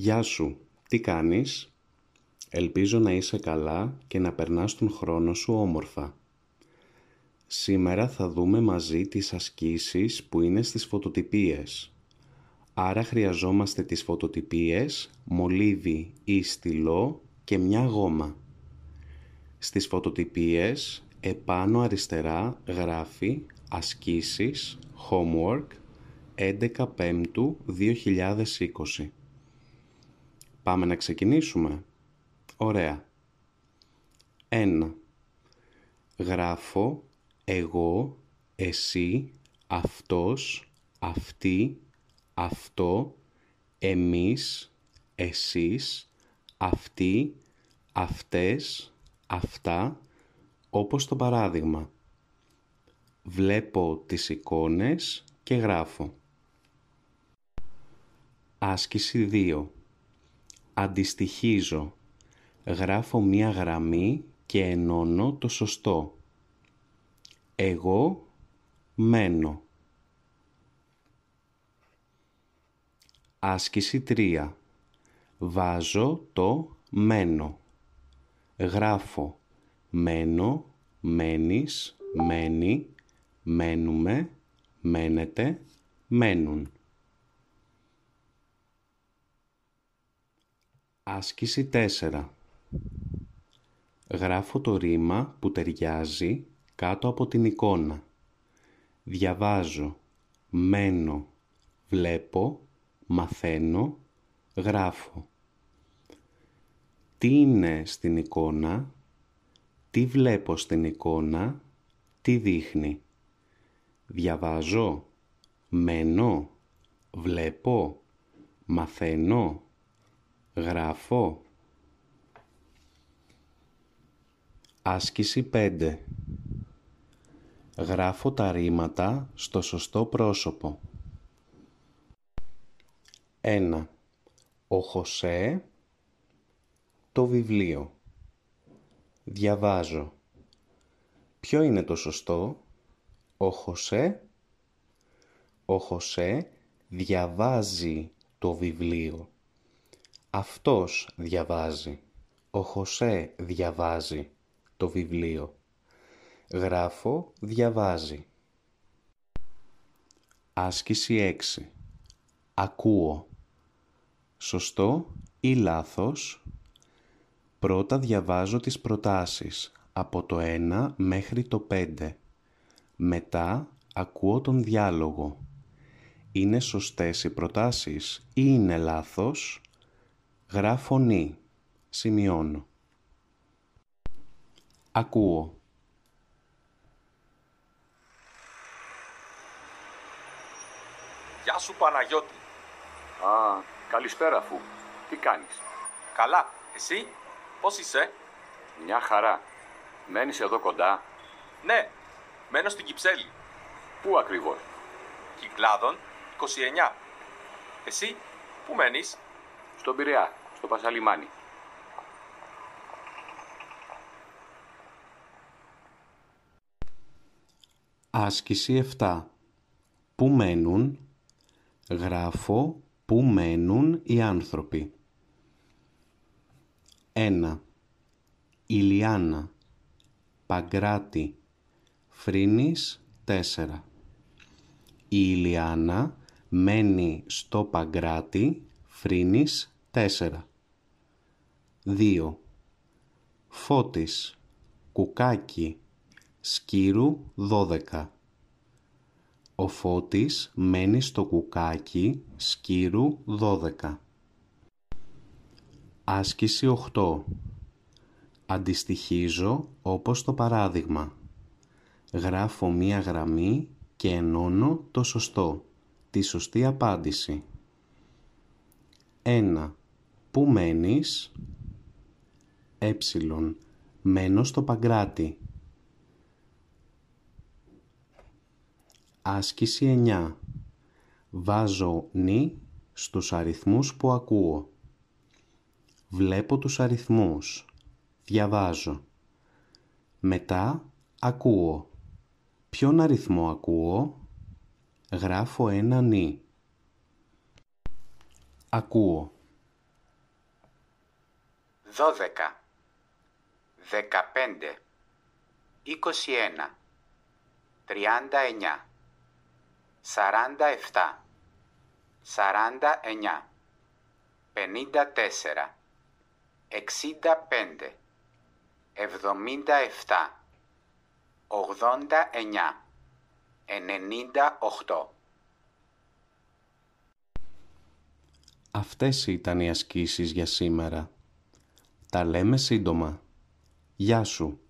Γεια σου, τι κάνεις; Ελπίζω να είσαι καλά και να περνάς τον χρόνο σου όμορφα. Σήμερα θα δούμε μαζί τις ασκήσεις που είναι στις φωτοτυπίες. Άρα χρειαζόμαστε τις φωτοτυπίες, μολύβι ή στυλό και μια γόμα. Στις φωτοτυπίες, επάνω αριστερά γράφει ασκήσεις, homework, 11 Πέμπτου 2020. Πάμε να ξεκινήσουμε. Ωραία. 1. Γράφω εγώ, εσύ, αυτός, αυτή, αυτό, εμείς, εσείς, αυτοί, αυτές, αυτά, όπως το παράδειγμα. Βλέπω τις εικόνες και γράφω. Άσκηση 2. Αντιστοιχίζω. Γράφω μία γραμμή και ενώνω το σωστό. Εγώ μένω. Άσκηση 3. Βάζω το μένω. Γράφω μένω, μένεις, μένει, μένουμε, μένετε, μένουν. Άσκηση 4. Γράφω το ρήμα που ταιριάζει κάτω από την εικόνα. Διαβάζω, μένω, βλέπω, μαθαίνω, γράφω. Τι είναι στην εικόνα, τι βλέπω στην εικόνα, τι δείχνει. Διαβάζω, μένω, βλέπω, μαθαίνω, Γράφω. Άσκηση 5. Γράφω τα ρήματα στο σωστό πρόσωπο. 1. Ο Χωσέ το βιβλίο. Διαβάζω. Ποιο είναι το σωστό; Ο Χωσέ. Ο Χωσέ διαβάζει το βιβλίο. Αυτός διαβάζει. Ο Χωσέ διαβάζει το βιβλίο. Γράφω διαβάζει. Άσκηση 6. Ακούω. Σωστό ή λάθος; Πρώτα διαβάζω τις προτάσεις από το 1 μέχρι το 5. Μετά ακούω τον διάλογο. Είναι σωστές οι προτάσεις ή είναι λάθος; Γράφω νη. Σημειώνω. Ακούω. Γεια σου Παναγιώτη. Α, καλησπέρα αφού. Τι κάνεις; Καλά. Εσύ, πώς είσαι; Μια χαρά. Μένεις εδώ κοντά; Ναι, μένω στην Κυψέλη. Πού ακριβώς; Κυκλάδων 29. Εσύ, πού μένεις; Στον Πειραιά, στο Πασαλιμάνι. Άσκηση 7. Πού μένουν, γράφω πού μένουν οι άνθρωποι. 1. Ηλιάνα, Παγκράτη, Φρίνης 4. Η Ηλιάνα μένει στο Παγκράτη, Φρίνης 4. 2. Φώτης, Κουκάκι, Σκύρου 12. Ο Φώτης μένει στο κουκάκι Σκύρου 12. Άσκηση 8. Αντιστοιχίζω όπως το παράδειγμα. Γράφω μία γραμμή και ενώνω το σωστό, τη σωστή απάντηση. 1. Πού μένεις; Ε. Μένω στο Παγκράτη. Άσκηση 9. Βάζω νη στους αριθμούς που ακούω. Βλέπω τους αριθμούς. Διαβάζω. Μετά ακούω. Ποιον αριθμό ακούω; Γράφω ένα νη. Ακούω. Δώδεκα, δεκαπέντε, είκοσι ένα, τριάντα εννιά, σαράντα εφτά, σαράντα εννιά, πενήντα τέσσερα, εξήντα πέντε, εβδομήντα εφτά, ογδόντα εννιά, ενενήντα οχτώ. Αυτές ήταν οι ασκήσεις για σήμερα. Τα λέμε σύντομα. Γεια σου.